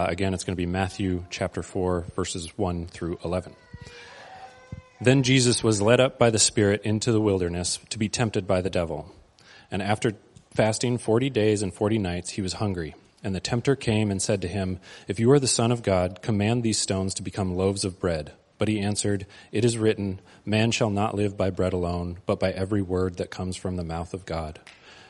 Uh, again, it's going to be Matthew chapter 4, verses 1 through 11. Then Jesus was led up by the Spirit into the wilderness to be tempted by the devil. And after fasting 40 days and 40 nights, he was hungry. And the tempter came and said to him, If you are the Son of God, command these stones to become loaves of bread. But he answered, It is written, Man shall not live by bread alone, but by every word that comes from the mouth of God.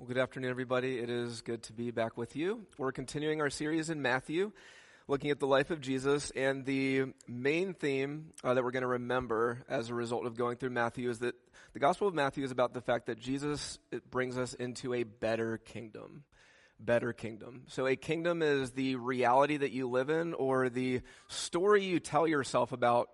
Well, good afternoon, everybody. It is good to be back with you. We're continuing our series in Matthew, looking at the life of Jesus. And the main theme uh, that we're going to remember as a result of going through Matthew is that the Gospel of Matthew is about the fact that Jesus brings us into a better kingdom. Better kingdom. So, a kingdom is the reality that you live in or the story you tell yourself about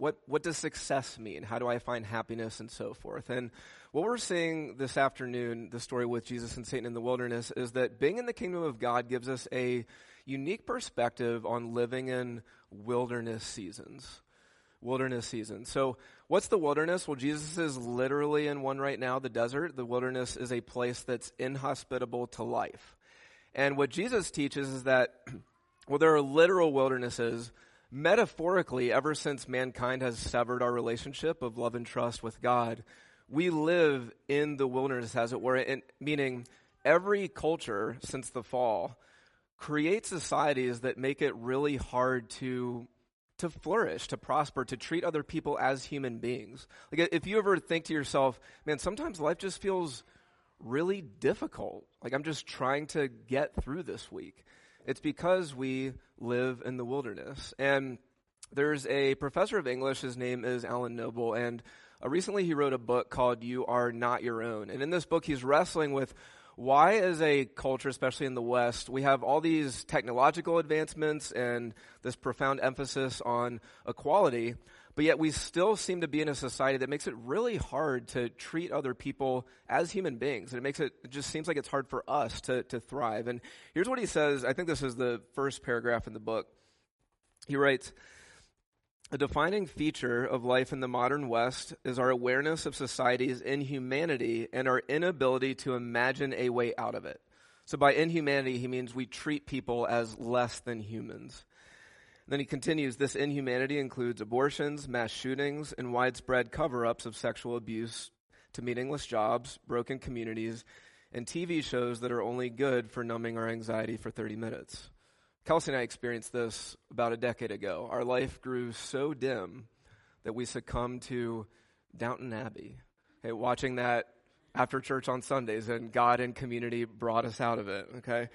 what, what does success mean? How do I find happiness and so forth? And what we're seeing this afternoon, the story with Jesus and Satan in the wilderness, is that being in the kingdom of God gives us a unique perspective on living in wilderness seasons. Wilderness seasons. So, what's the wilderness? Well, Jesus is literally in one right now, the desert. The wilderness is a place that's inhospitable to life. And what Jesus teaches is that, well, there are literal wildernesses metaphorically, ever since mankind has severed our relationship of love and trust with God, we live in the wilderness, as it were, and meaning every culture since the fall creates societies that make it really hard to to flourish, to prosper, to treat other people as human beings. Like if you ever think to yourself, man, sometimes life just feels really difficult. Like I'm just trying to get through this week. It's because we live in the wilderness. And there's a professor of English, his name is Alan Noble, and uh, recently he wrote a book called You Are Not Your Own. And in this book, he's wrestling with why, as a culture, especially in the West, we have all these technological advancements and this profound emphasis on equality, but yet we still seem to be in a society that makes it really hard to treat other people as human beings. And it makes it, it just seems like it's hard for us to, to thrive. And here's what he says. I think this is the first paragraph in the book. He writes, a defining feature of life in the modern West is our awareness of society's inhumanity and our inability to imagine a way out of it. So, by inhumanity, he means we treat people as less than humans. Then he continues this inhumanity includes abortions, mass shootings, and widespread cover ups of sexual abuse to meaningless jobs, broken communities, and TV shows that are only good for numbing our anxiety for 30 minutes. Kelsey and I experienced this about a decade ago. Our life grew so dim that we succumbed to Downton Abbey. Okay, watching that after church on Sundays, and God and community brought us out of it. Okay,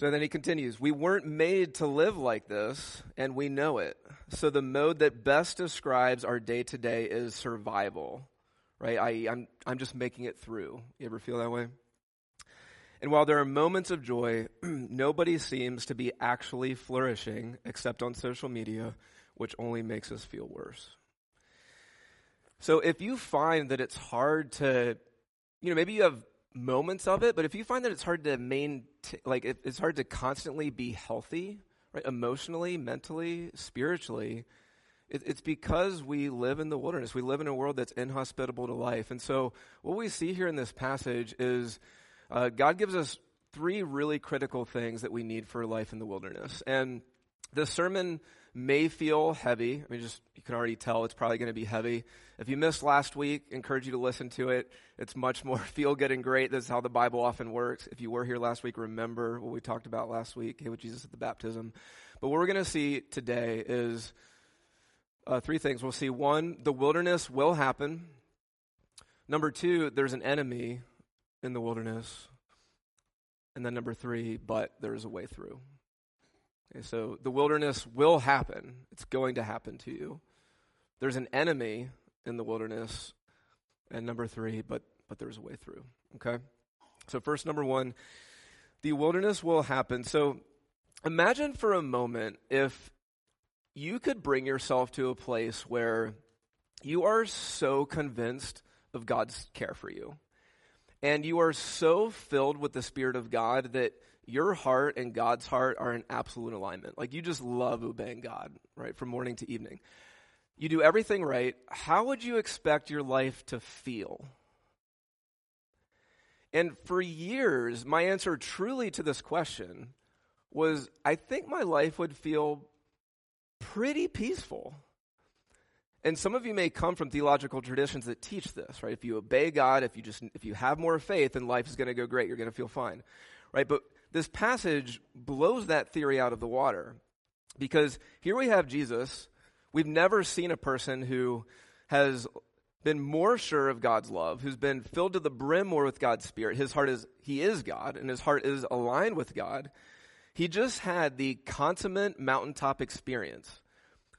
so then he continues, we weren't made to live like this, and we know it. So the mode that best describes our day to day is survival, right? I, I'm, I'm just making it through. You ever feel that way? And while there are moments of joy, nobody seems to be actually flourishing except on social media, which only makes us feel worse. So if you find that it's hard to, you know, maybe you have moments of it, but if you find that it's hard to maintain, like it's hard to constantly be healthy, right, emotionally, mentally, spiritually, it, it's because we live in the wilderness. We live in a world that's inhospitable to life. And so what we see here in this passage is uh, God gives us three really critical things that we need for life in the wilderness. And the sermon may feel heavy. I mean, just you can already tell it's probably going to be heavy. If you missed last week, encourage you to listen to it. It's much more feel good and great. This is how the Bible often works. If you were here last week, remember what we talked about last week, hey, with Jesus at the baptism. But what we're going to see today is uh, three things. We'll see one, the wilderness will happen. Number two, there's an enemy in the wilderness. And then number three, but there's a way through. Okay, so the wilderness will happen. It's going to happen to you. There's an enemy in the wilderness. And number three, but but there's a way through. Okay? So first number one, the wilderness will happen. So imagine for a moment if you could bring yourself to a place where you are so convinced of God's care for you. And you are so filled with the Spirit of God that your heart and God's heart are in absolute alignment. Like you just love obeying God, right, from morning to evening. You do everything right. How would you expect your life to feel? And for years, my answer truly to this question was I think my life would feel pretty peaceful. And some of you may come from theological traditions that teach this, right? If you obey God, if you just if you have more faith, then life is going to go great. You're going to feel fine. Right? But this passage blows that theory out of the water. Because here we have Jesus. We've never seen a person who has been more sure of God's love, who's been filled to the brim more with God's spirit. His heart is he is God and his heart is aligned with God. He just had the consummate mountaintop experience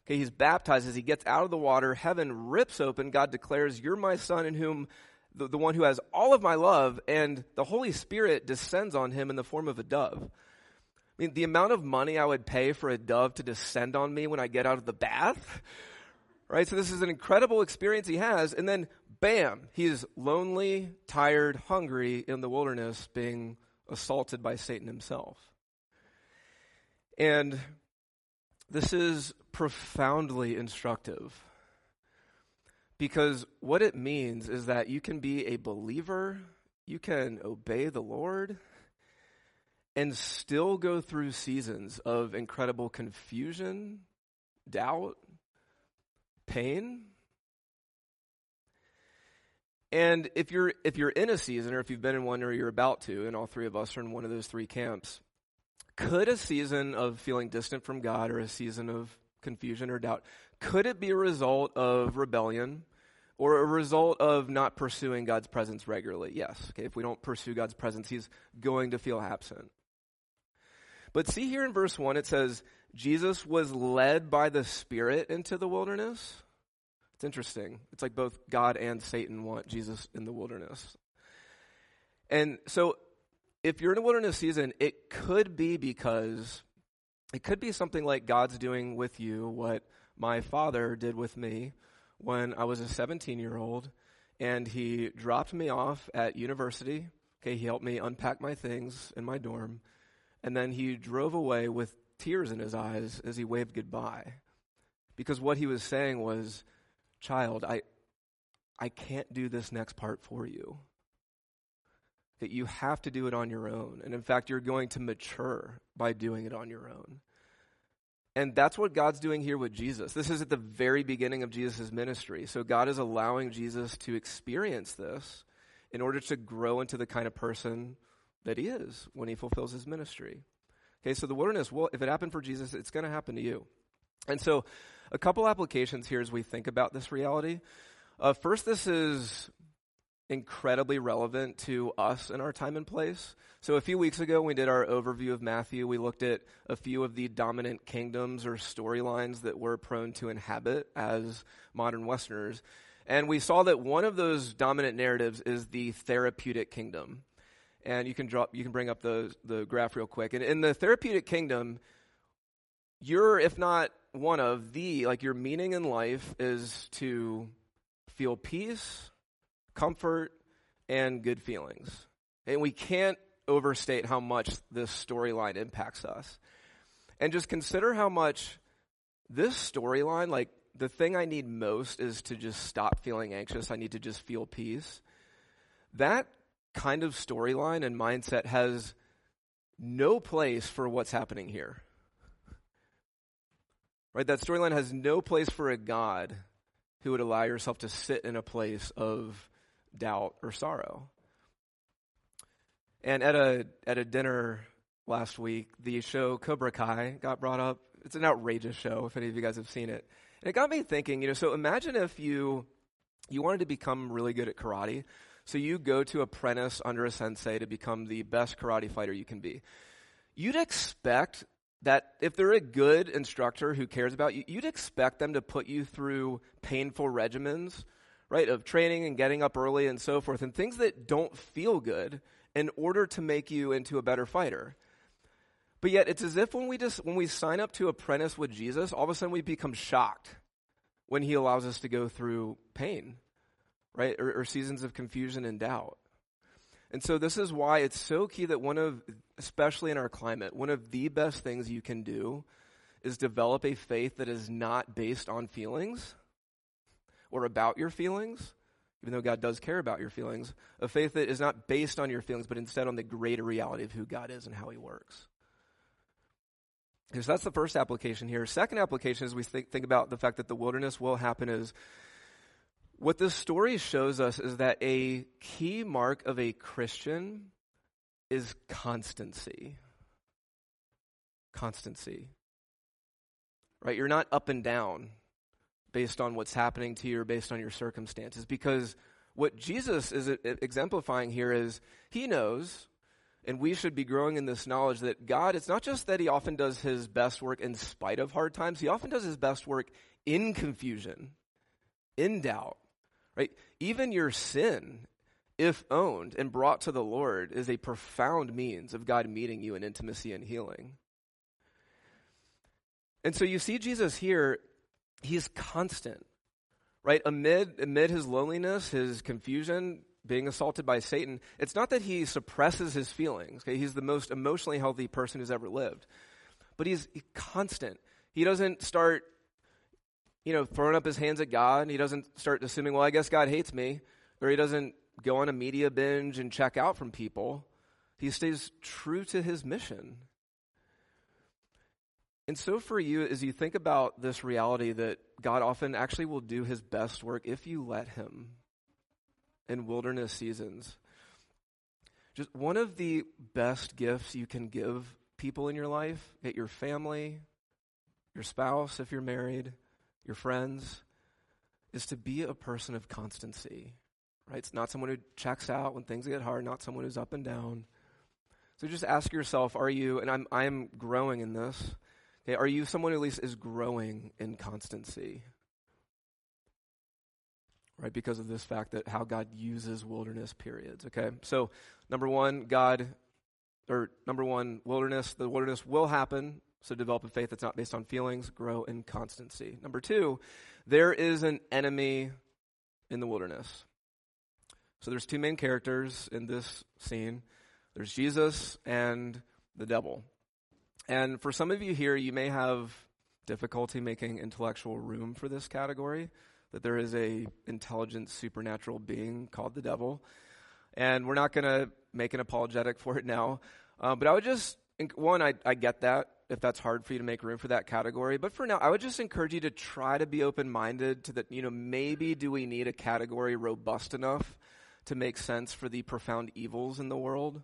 Okay, he's baptized as he gets out of the water. Heaven rips open. God declares, You're my son in whom the, the one who has all of my love, and the Holy Spirit descends on him in the form of a dove. I mean, the amount of money I would pay for a dove to descend on me when I get out of the bath, right? So this is an incredible experience he has, and then bam, he's lonely, tired, hungry in the wilderness, being assaulted by Satan himself. And this is profoundly instructive. Because what it means is that you can be a believer, you can obey the Lord, and still go through seasons of incredible confusion, doubt, pain. And if you're if you're in a season or if you've been in one or you're about to, and all three of us are in one of those three camps, could a season of feeling distant from God or a season of confusion or doubt, could it be a result of rebellion or a result of not pursuing God's presence regularly? Yes. Okay, if we don't pursue God's presence, he's going to feel absent. But see here in verse 1, it says, Jesus was led by the Spirit into the wilderness. It's interesting. It's like both God and Satan want Jesus in the wilderness. And so if you're in a wilderness season, it could be because it could be something like God's doing with you what my father did with me when I was a 17 year old and he dropped me off at university. Okay, he helped me unpack my things in my dorm. And then he drove away with tears in his eyes as he waved goodbye. Because what he was saying was, Child, I, I can't do this next part for you that you have to do it on your own. And in fact, you're going to mature by doing it on your own. And that's what God's doing here with Jesus. This is at the very beginning of Jesus' ministry. So God is allowing Jesus to experience this in order to grow into the kind of person that he is when he fulfills his ministry. Okay, so the wilderness, well, if it happened for Jesus, it's going to happen to you. And so, a couple applications here as we think about this reality. Uh, first, this is incredibly relevant to us in our time and place. So, a few weeks ago, we did our overview of Matthew. We looked at a few of the dominant kingdoms or storylines that we're prone to inhabit as modern Westerners. And we saw that one of those dominant narratives is the therapeutic kingdom. And you can drop, you can bring up the, the graph real quick. And in the therapeutic kingdom, you're, if not one of the, like your meaning in life is to feel peace, comfort, and good feelings. And we can't overstate how much this storyline impacts us. And just consider how much this storyline, like the thing I need most is to just stop feeling anxious. I need to just feel peace. That kind of storyline and mindset has no place for what's happening here. Right? That storyline has no place for a God who would allow yourself to sit in a place of doubt, or sorrow. And at a at a dinner last week, the show Cobra Kai got brought up. It's an outrageous show if any of you guys have seen it. And it got me thinking, you know, so imagine if you you wanted to become really good at karate. So you go to apprentice under a sensei to become the best karate fighter you can be. You'd expect that if they're a good instructor who cares about you, you'd expect them to put you through painful regimens, right, of training and getting up early and so forth, and things that don't feel good in order to make you into a better fighter. But yet it's as if when we just when we sign up to apprentice with Jesus, all of a sudden we become shocked when he allows us to go through pain, right? Or, or seasons of confusion and doubt. And so this is why it's so key that one of, especially in our climate, one of the best things you can do is develop a faith that is not based on feelings or about your feelings, even though God does care about your feelings, a faith that is not based on your feelings, but instead on the greater reality of who God is and how he works. So that's the first application here. Second application is we think, think about the fact that the wilderness will happen is what this story shows us is that a key mark of a Christian is constancy. Constancy. Right? You're not up and down based on what's happening to you or based on your circumstances because what Jesus is exemplifying here is he knows and we should be growing in this knowledge that God, it's not just that He often does His best work in spite of hard times, He often does His best work in confusion, in doubt, right? Even your sin, if owned and brought to the Lord, is a profound means of God meeting you in intimacy and healing. And so you see Jesus here, He's constant, right? Amid, amid His loneliness, His confusion, being assaulted by Satan, it's not that he suppresses his feelings. Okay? He's the most emotionally healthy person who's ever lived. But he's constant. He doesn't start, you know, throwing up his hands at God. He doesn't start assuming, well, I guess God hates me. Or he doesn't go on a media binge and check out from people. He stays true to his mission. And so for you, as you think about this reality that God often actually will do his best work if you let him, in wilderness seasons. Just one of the best gifts you can give people in your life, at your family, your spouse, if you're married, your friends, is to be a person of constancy. Right? It's not someone who checks out when things get hard, not someone who's up and down. So just ask yourself, are you, and I'm, I'm growing in this, okay, are you someone who at least is growing in constancy? right? Because of this fact that how God uses wilderness periods, okay? So, number one, God, or number one, wilderness, the wilderness will happen. So, develop a faith that's not based on feelings, grow in constancy. Number two, there is an enemy in the wilderness. So, there's two main characters in this scene there's Jesus and the devil. And for some of you here, you may have difficulty making intellectual room for this category that there is a intelligent supernatural being called the devil. And we're not going to make an apologetic for it now. Uh, but I would just, one, I, I get that if that's hard for you to make room for that category. But for now, I would just encourage you to try to be open minded to that, you know, maybe do we need a category robust enough to make sense for the profound evils in the world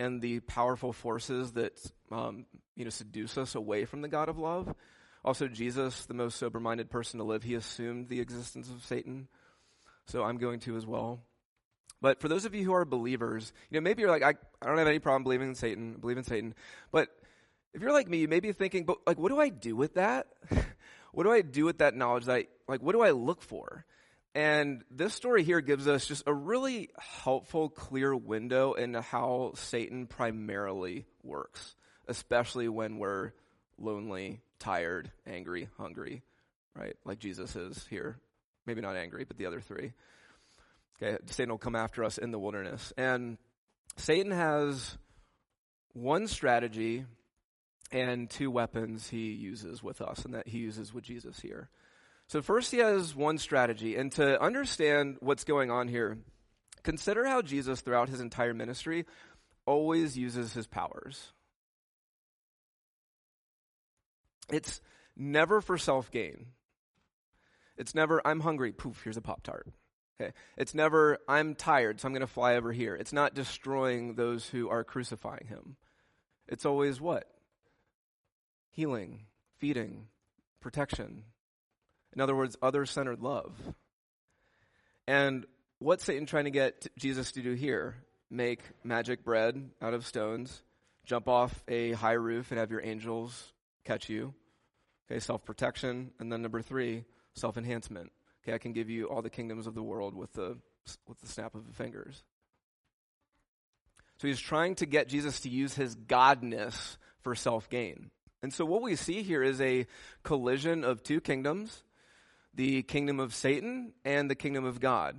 and the powerful forces that, um, you know, seduce us away from the God of love? Also, Jesus, the most sober minded person to live, he assumed the existence of Satan. So I'm going to as well. But for those of you who are believers, you know, maybe you're like, I, I don't have any problem believing in Satan, believe in Satan. But if you're like me, you may be thinking, but like, what do I do with that? what do I do with that knowledge that I, like, what do I look for? And this story here gives us just a really helpful, clear window into how Satan primarily works, especially when we're lonely, tired, angry, hungry, right? Like Jesus is here. Maybe not angry, but the other three. Okay, Satan will come after us in the wilderness. And Satan has one strategy and two weapons he uses with us, and that he uses with Jesus here. So, first, he has one strategy. And to understand what's going on here, consider how Jesus, throughout his entire ministry, always uses his powers. It's never for self gain. It's never, I'm hungry, poof, here's a Pop Tart. Okay. It's never, I'm tired, so I'm going to fly over here. It's not destroying those who are crucifying him. It's always what? Healing, feeding, protection. In other words, other centered love. And what's Satan trying to get Jesus to do here? Make magic bread out of stones, jump off a high roof and have your angels catch you. Okay, self protection. And then number three, self enhancement. Okay, I can give you all the kingdoms of the world with the, with the snap of the fingers. So he's trying to get Jesus to use his godness for self gain. And so what we see here is a collision of two kingdoms the kingdom of Satan and the kingdom of God.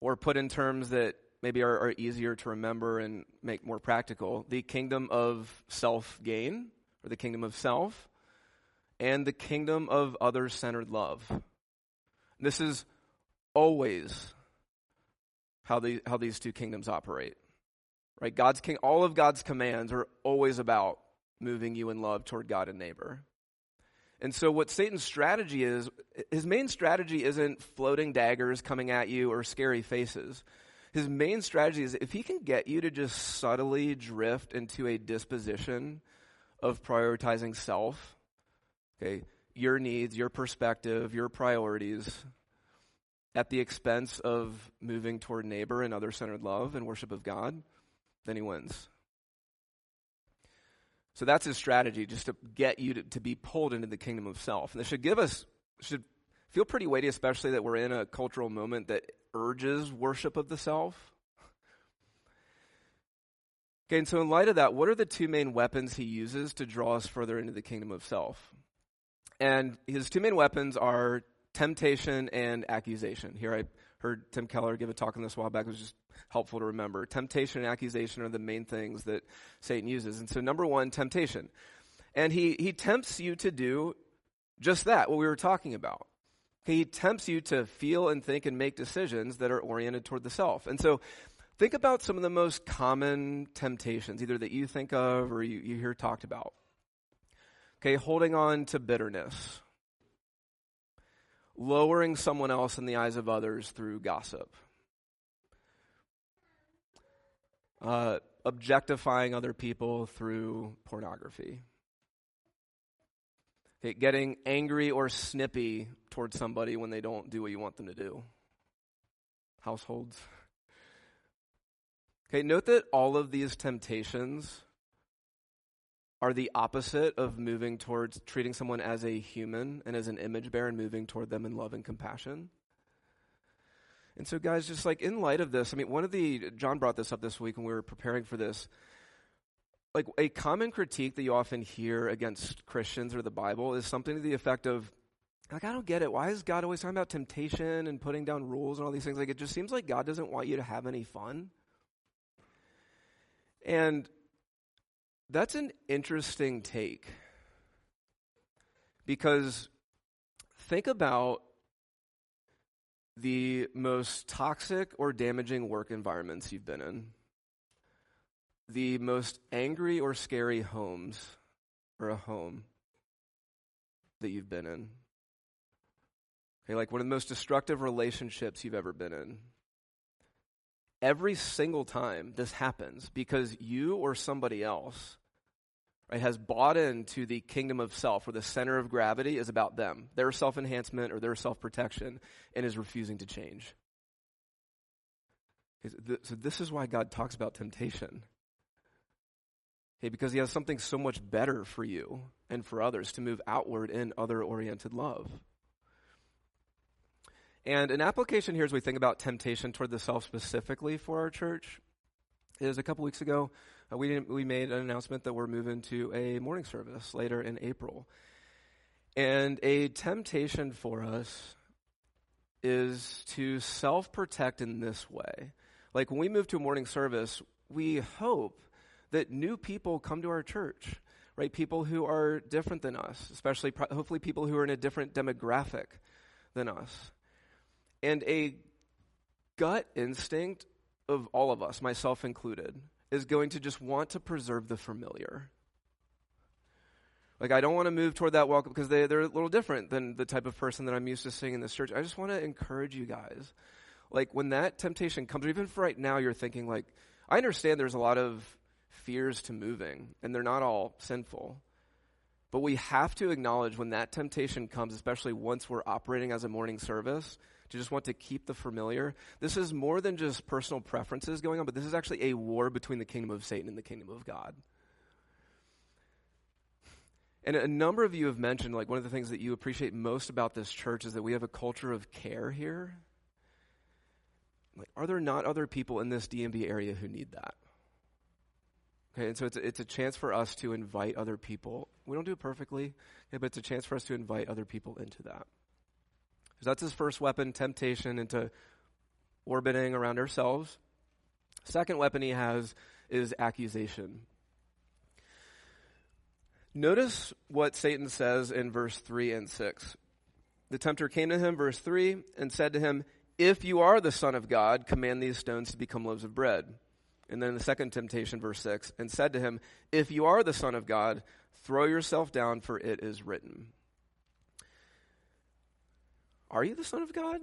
Or put in terms that maybe are, are easier to remember and make more practical the kingdom of self gain, or the kingdom of self, and the kingdom of other centered love. This is always how, the, how these two kingdoms operate. Right? God's king, all of God's commands are always about moving you in love toward God and neighbor. And so, what Satan's strategy is, his main strategy isn't floating daggers coming at you or scary faces. His main strategy is if he can get you to just subtly drift into a disposition of prioritizing self, okay, your needs, your perspective, your priorities, at the expense of moving toward neighbor and other centered love and worship of God, then he wins. So that's his strategy, just to get you to, to be pulled into the kingdom of self. And this should give us, should feel pretty weighty, especially that we're in a cultural moment that urges worship of the self. Okay, and so in light of that, what are the two main weapons he uses to draw us further into the kingdom of self? And his two main weapons are temptation and accusation. Here I heard Tim Keller give a talk on this a while back. It was just helpful to remember. Temptation and accusation are the main things that Satan uses. And so, number one, temptation. And he, he tempts you to do just that, what we were talking about. He tempts you to feel and think and make decisions that are oriented toward the self. And so, think about some of the most common temptations, either that you think of or you, you hear talked about. Okay, holding on to bitterness, lowering someone else in the eyes of others through gossip uh, objectifying other people through pornography. Okay, getting angry or snippy towards somebody when they don't do what you want them to do. Households. Okay, note that all of these temptations are the opposite of moving towards treating someone as a human and as an image bearer and moving toward them in love and compassion. And so, guys, just like in light of this, I mean, one of the, John brought this up this week when we were preparing for this. Like, a common critique that you often hear against Christians or the Bible is something to the effect of, like, I don't get it. Why is God always talking about temptation and putting down rules and all these things? Like, it just seems like God doesn't want you to have any fun. And that's an interesting take. Because think about the most toxic or damaging work environments you've been in, the most angry or scary homes or a home that you've been in. Okay, like one of the most destructive relationships you've ever been in. Every single time this happens because you or somebody else right, has bought into the kingdom of self, where the center of gravity is about them, their self enhancement or their self protection, and is refusing to change. So, this is why God talks about temptation. Okay, because He has something so much better for you and for others to move outward in other oriented love. And an application here as we think about temptation toward the self specifically for our church is a couple weeks ago, uh, we, we made an announcement that we're moving to a morning service later in April. And a temptation for us is to self protect in this way. Like when we move to a morning service, we hope that new people come to our church, right? People who are different than us, especially hopefully people who are in a different demographic than us. And a gut instinct of all of us, myself included, is going to just want to preserve the familiar. Like, I don't want to move toward that welcome because they, they're a little different than the type of person that I'm used to seeing in this church. I just want to encourage you guys. Like, when that temptation comes, even for right now, you're thinking, like, I understand there's a lot of fears to moving, and they're not all sinful. But we have to acknowledge when that temptation comes, especially once we're operating as a morning service, to just want to keep the familiar. This is more than just personal preferences going on, but this is actually a war between the kingdom of Satan and the kingdom of God. And a number of you have mentioned, like, one of the things that you appreciate most about this church is that we have a culture of care here. Like, are there not other people in this DMV area who need that? Okay, and so it's a, it's a chance for us to invite other people. We don't do it perfectly, okay, but it's a chance for us to invite other people into that. That's his first weapon, temptation into orbiting around ourselves. Second weapon he has is accusation. Notice what Satan says in verse 3 and 6. The tempter came to him, verse 3, and said to him, If you are the Son of God, command these stones to become loaves of bread. And then the second temptation, verse 6, and said to him, If you are the Son of God, throw yourself down, for it is written. Are you the Son of God?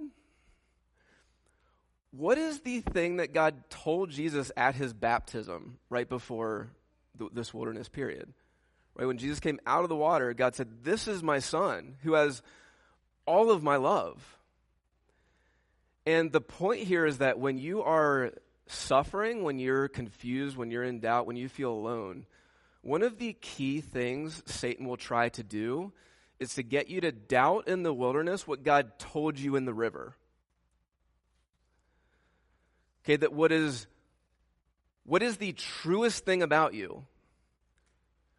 What is the thing that God told Jesus at his baptism right before th- this wilderness period? Right when Jesus came out of the water, God said, "This is my son who has all of my love." And the point here is that when you are suffering, when you're confused, when you're in doubt, when you feel alone, one of the key things Satan will try to do is to get you to doubt in the wilderness what God told you in the river. Okay, that what is what is the truest thing about you?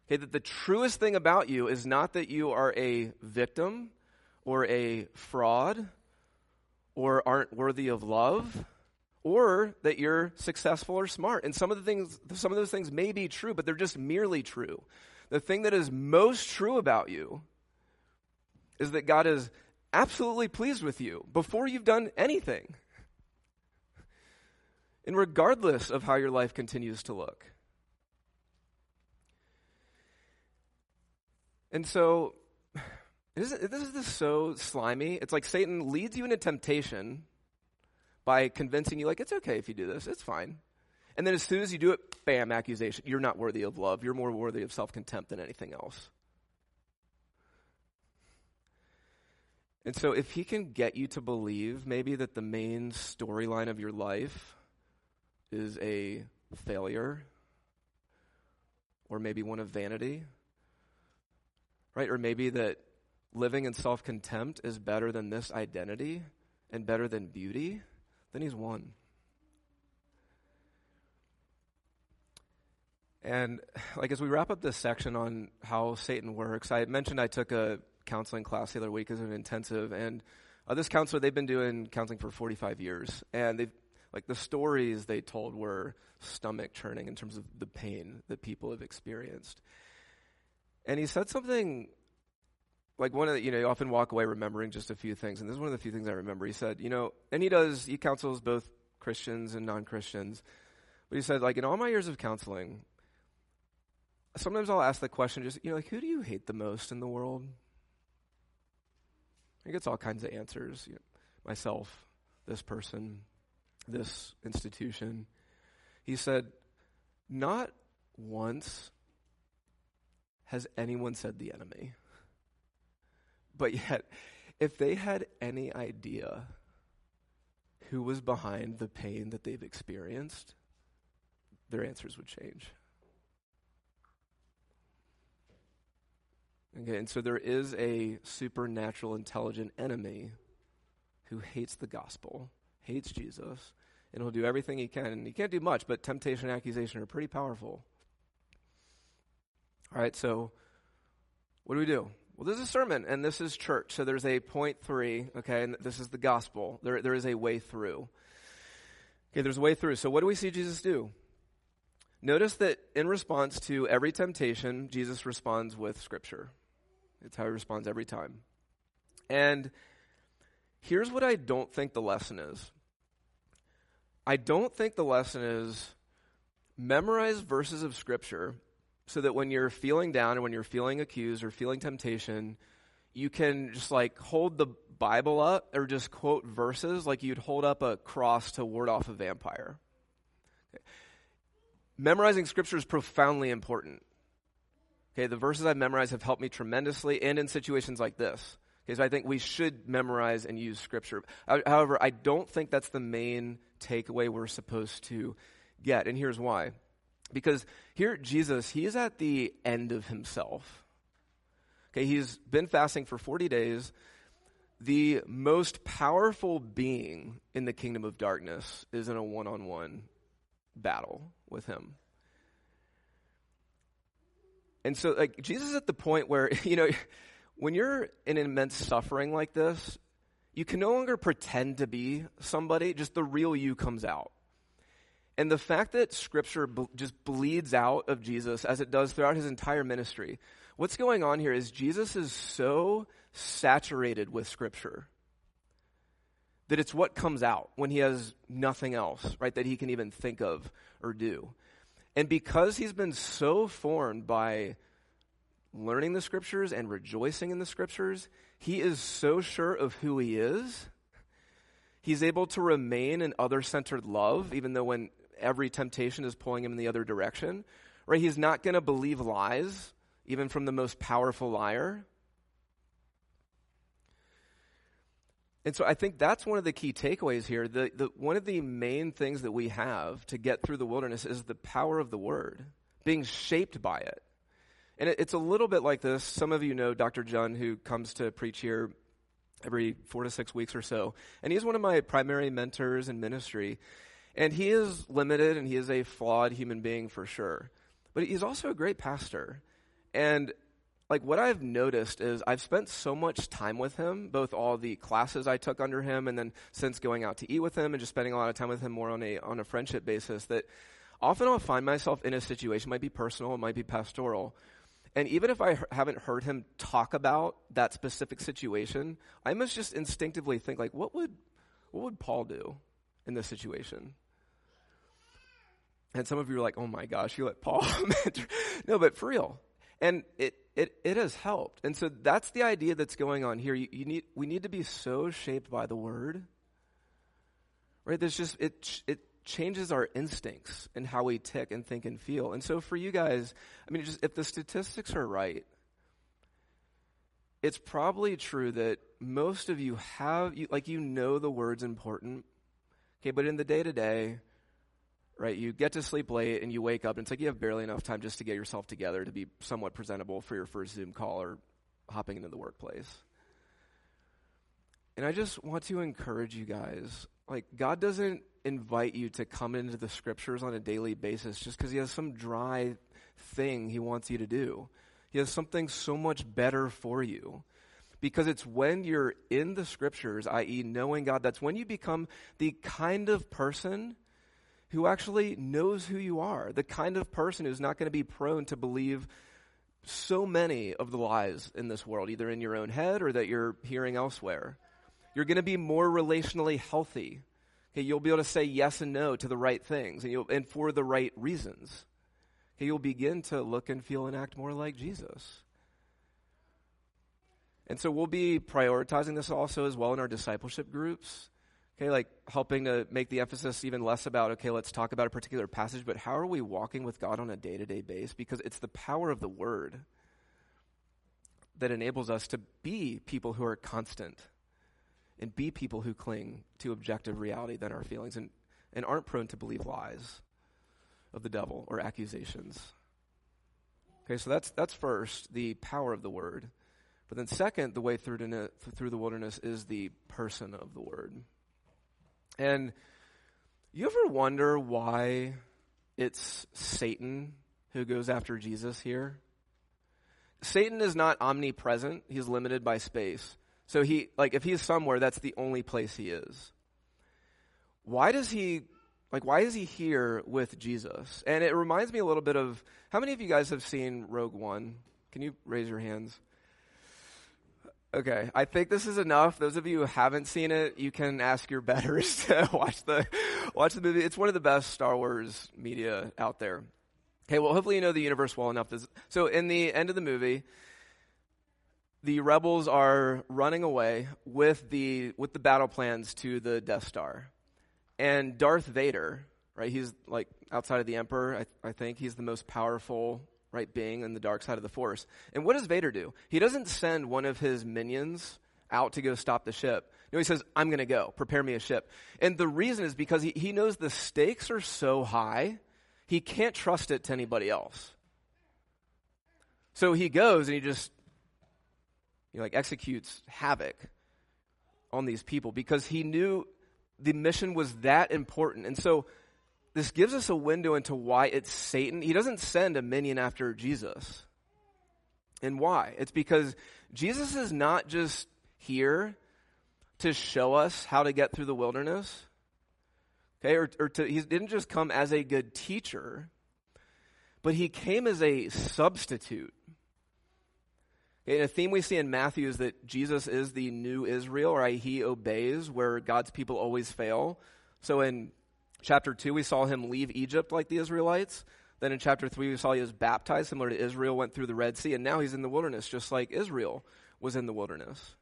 Okay, that the truest thing about you is not that you are a victim or a fraud or aren't worthy of love or that you're successful or smart. And some of the things some of those things may be true, but they're just merely true. The thing that is most true about you is that God is absolutely pleased with you before you've done anything. And regardless of how your life continues to look. And so, this is, this is so slimy. It's like Satan leads you into temptation by convincing you, like, it's okay if you do this, it's fine. And then as soon as you do it, bam, accusation. You're not worthy of love. You're more worthy of self contempt than anything else. And so, if he can get you to believe maybe that the main storyline of your life is a failure, or maybe one of vanity, right? Or maybe that living in self contempt is better than this identity and better than beauty, then he's won. And like as we wrap up this section on how Satan works, I mentioned I took a counseling class the other week as an intensive, and uh, this counselor they've been doing counseling for 45 years, and they've like the stories they told were stomach churning in terms of the pain that people have experienced. And he said something like one of the, you know, you often walk away remembering just a few things, and this is one of the few things I remember. He said, you know, and he does, he counsels both Christians and non Christians, but he said, like, in all my years of counseling, sometimes I'll ask the question, just, you know, like, who do you hate the most in the world? He gets all kinds of answers. You know, myself, this person, this institution. He said, not once has anyone said the enemy. But yet, if they had any idea who was behind the pain that they've experienced, their answers would change. Okay, and so there is a supernatural, intelligent enemy who hates the gospel, hates Jesus, and he'll do everything he can. And he can't do much, but temptation and accusation are pretty powerful. All right, so what do we do? Well, this is a sermon, and this is church. So there's a point three, okay, and this is the gospel. There, there is a way through. Okay, there's a way through. So what do we see Jesus do? Notice that in response to every temptation, Jesus responds with Scripture. It's how he responds every time. And here's what I don't think the lesson is I don't think the lesson is memorize verses of Scripture so that when you're feeling down and when you're feeling accused or feeling temptation, you can just like hold the Bible up or just quote verses like you'd hold up a cross to ward off a vampire. Okay. Memorizing scripture is profoundly important. Okay, the verses I've memorized have helped me tremendously and in situations like this. Okay, so I think we should memorize and use scripture. However, I don't think that's the main takeaway we're supposed to get. And here's why. Because here, Jesus, he is at the end of himself. Okay, he's been fasting for 40 days. The most powerful being in the kingdom of darkness is in a one on one battle with him. And so, like, Jesus is at the point where, you know, when you're in immense suffering like this, you can no longer pretend to be somebody, just the real you comes out. And the fact that scripture just bleeds out of Jesus as it does throughout his entire ministry, what's going on here is Jesus is so saturated with scripture that it's what comes out when he has nothing else, right, that he can even think of or do. And because he's been so formed by learning the scriptures and rejoicing in the scriptures, he is so sure of who he is. He's able to remain in other centered love, even though when every temptation is pulling him in the other direction, right? He's not going to believe lies, even from the most powerful liar. And so I think that's one of the key takeaways here. The, the, one of the main things that we have to get through the wilderness is the power of the word, being shaped by it. And it, it's a little bit like this. Some of you know Dr. John, who comes to preach here every four to six weeks or so. And he's one of my primary mentors in ministry. And he is limited and he is a flawed human being for sure. But he's also a great pastor. And like what I've noticed is I've spent so much time with him, both all the classes I took under him and then since going out to eat with him and just spending a lot of time with him more on a on a friendship basis that often I'll find myself in a situation, might be personal, it might be pastoral, and even if I h- haven't heard him talk about that specific situation, I must just instinctively think like, what would, what would Paul do in this situation? And some of you are like, oh my gosh, you let Paul No, but for real. And it, it, it has helped. And so that's the idea that's going on here. You, you need, we need to be so shaped by the word. Right? There's just, it, it changes our instincts and how we tick and think and feel. And so for you guys, I mean, just if the statistics are right, it's probably true that most of you have, you, like, you know the word's important. Okay, but in the day to day, right, you get to sleep late and you wake up and it's like you have barely enough time just to get yourself together to be somewhat presentable for your first Zoom call or hopping into the workplace. And I just want to encourage you guys like, God doesn't invite you to come into the scriptures on a daily basis just because He has some dry thing He wants you to do. He has something so much better for you. Because it's when you're in the scriptures, i.e., knowing God, that's when you become the kind of person who actually knows who you are, the kind of person who's not going to be prone to believe so many of the lies in this world, either in your own head or that you're hearing elsewhere. You're going to be more relationally healthy. Okay, you'll be able to say yes and no to the right things and, you'll, and for the right reasons. Okay, you'll begin to look and feel and act more like Jesus. And so we'll be prioritizing this also as well in our discipleship groups. Okay, like helping to make the emphasis even less about, okay, let's talk about a particular passage, but how are we walking with God on a day to day basis? Because it's the power of the Word that enables us to be people who are constant and be people who cling to objective reality than our feelings and, and aren't prone to believe lies of the devil or accusations. Okay, so that's, that's first, the power of the word. But then, second, the way through, to, through the wilderness is the person of the word. And you ever wonder why it's Satan who goes after Jesus here? Satan is not omnipresent, he's limited by space. So he, like, if he's somewhere, that's the only place he is. Why does he, like, why is he here with Jesus? And it reminds me a little bit of, how many of you guys have seen Rogue One? Can you raise your hands? Okay, I think this is enough. Those of you who haven't seen it, you can ask your betters to watch the watch the movie. It's one of the best Star Wars media out there. Okay, well, hopefully you know the universe well enough. So, in the end of the movie, the rebels are running away with the with the battle plans to the Death Star, and Darth Vader, right? He's like outside of the Emperor. I, I think he's the most powerful right being in the dark side of the Force. And what does Vader do? He doesn't send one of his minions out to go stop the ship. No, he says, I'm going to go. Prepare me a ship. And the reason is because he, he knows the stakes are so high, he can't trust it to anybody else. So he goes and he just he like executes havoc on these people because he knew the mission was that important. And so this gives us a window into why it's Satan. He doesn't send a minion after Jesus. And why? It's because Jesus is not just here to show us how to get through the wilderness. Okay, or, or to, he didn't just come as a good teacher, but he came as a substitute. And a theme we see in Matthew is that Jesus is the new Israel, right? He obeys where God's people always fail. So in chapter 2, we saw him leave Egypt like the Israelites. Then in chapter 3, we saw he was baptized, similar to Israel, went through the Red Sea, and now he's in the wilderness, just like Israel was in the wilderness.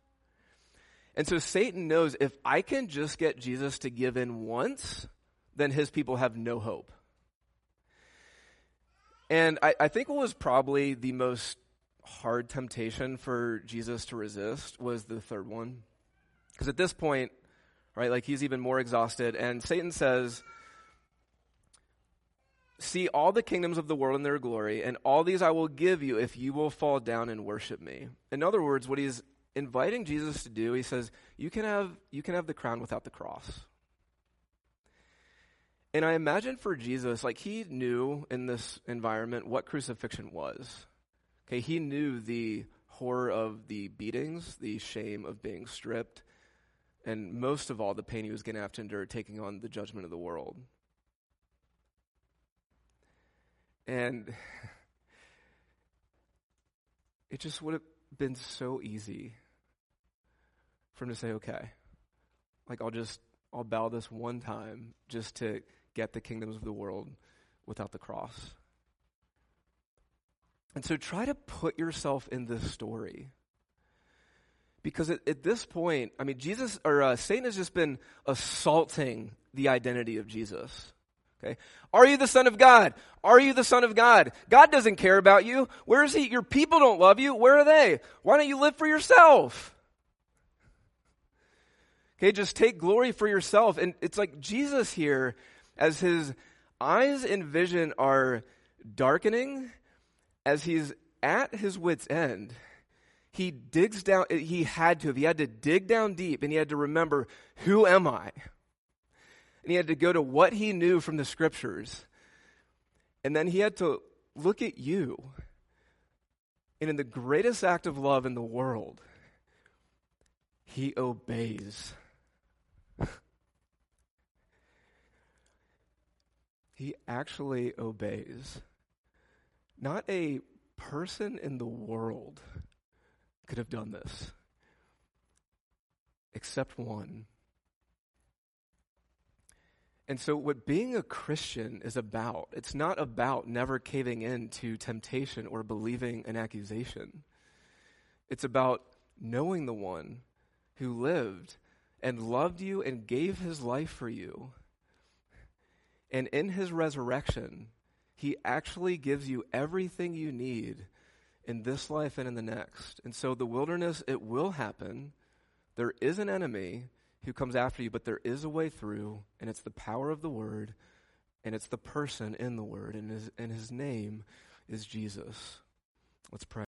And so Satan knows if I can just get Jesus to give in once, then his people have no hope. And I, I think what was probably the most hard temptation for Jesus to resist was the third one. Because at this point, right, like he's even more exhausted, and Satan says, See all the kingdoms of the world in their glory, and all these I will give you if you will fall down and worship me. In other words, what he's inviting Jesus to do, he says, You can have, you can have the crown without the cross. And I imagine for Jesus, like he knew in this environment what crucifixion was. Okay, he knew the horror of the beatings, the shame of being stripped, and most of all, the pain he was going to have to endure taking on the judgment of the world. And it just would have been so easy for him to say, okay, like I'll just, I'll bow this one time just to get the kingdoms of the world without the cross. And so try to put yourself in this story. Because at, at this point, I mean, Jesus, or uh, Satan has just been assaulting the identity of Jesus. Okay. Are you the son of God? Are you the son of God? God doesn't care about you. Where is he? Your people don't love you. Where are they? Why don't you live for yourself? Okay, just take glory for yourself. And it's like Jesus here, as his eyes and vision are darkening, as he's at his wits' end, he digs down, eh, he had to, he had to dig down deep and he had to remember, who am I? and he had to go to what he knew from the scriptures. And then he had to look at you. And in the greatest act of love in the world, he obeys. he actually obeys. Not a person in the world could have done this, except one. And so, what being a Christian is about, it's not about never caving in to temptation or believing an accusation. It's about knowing the one who lived and loved you and gave his life for you. And in his resurrection, he actually gives you everything you need in this life and in the next. And so, the wilderness, it will happen. There is an enemy who comes after you, but there is a way through, and it's the power of the Word, and it's the person in the Word, and his, and his name is Jesus. Let's pray.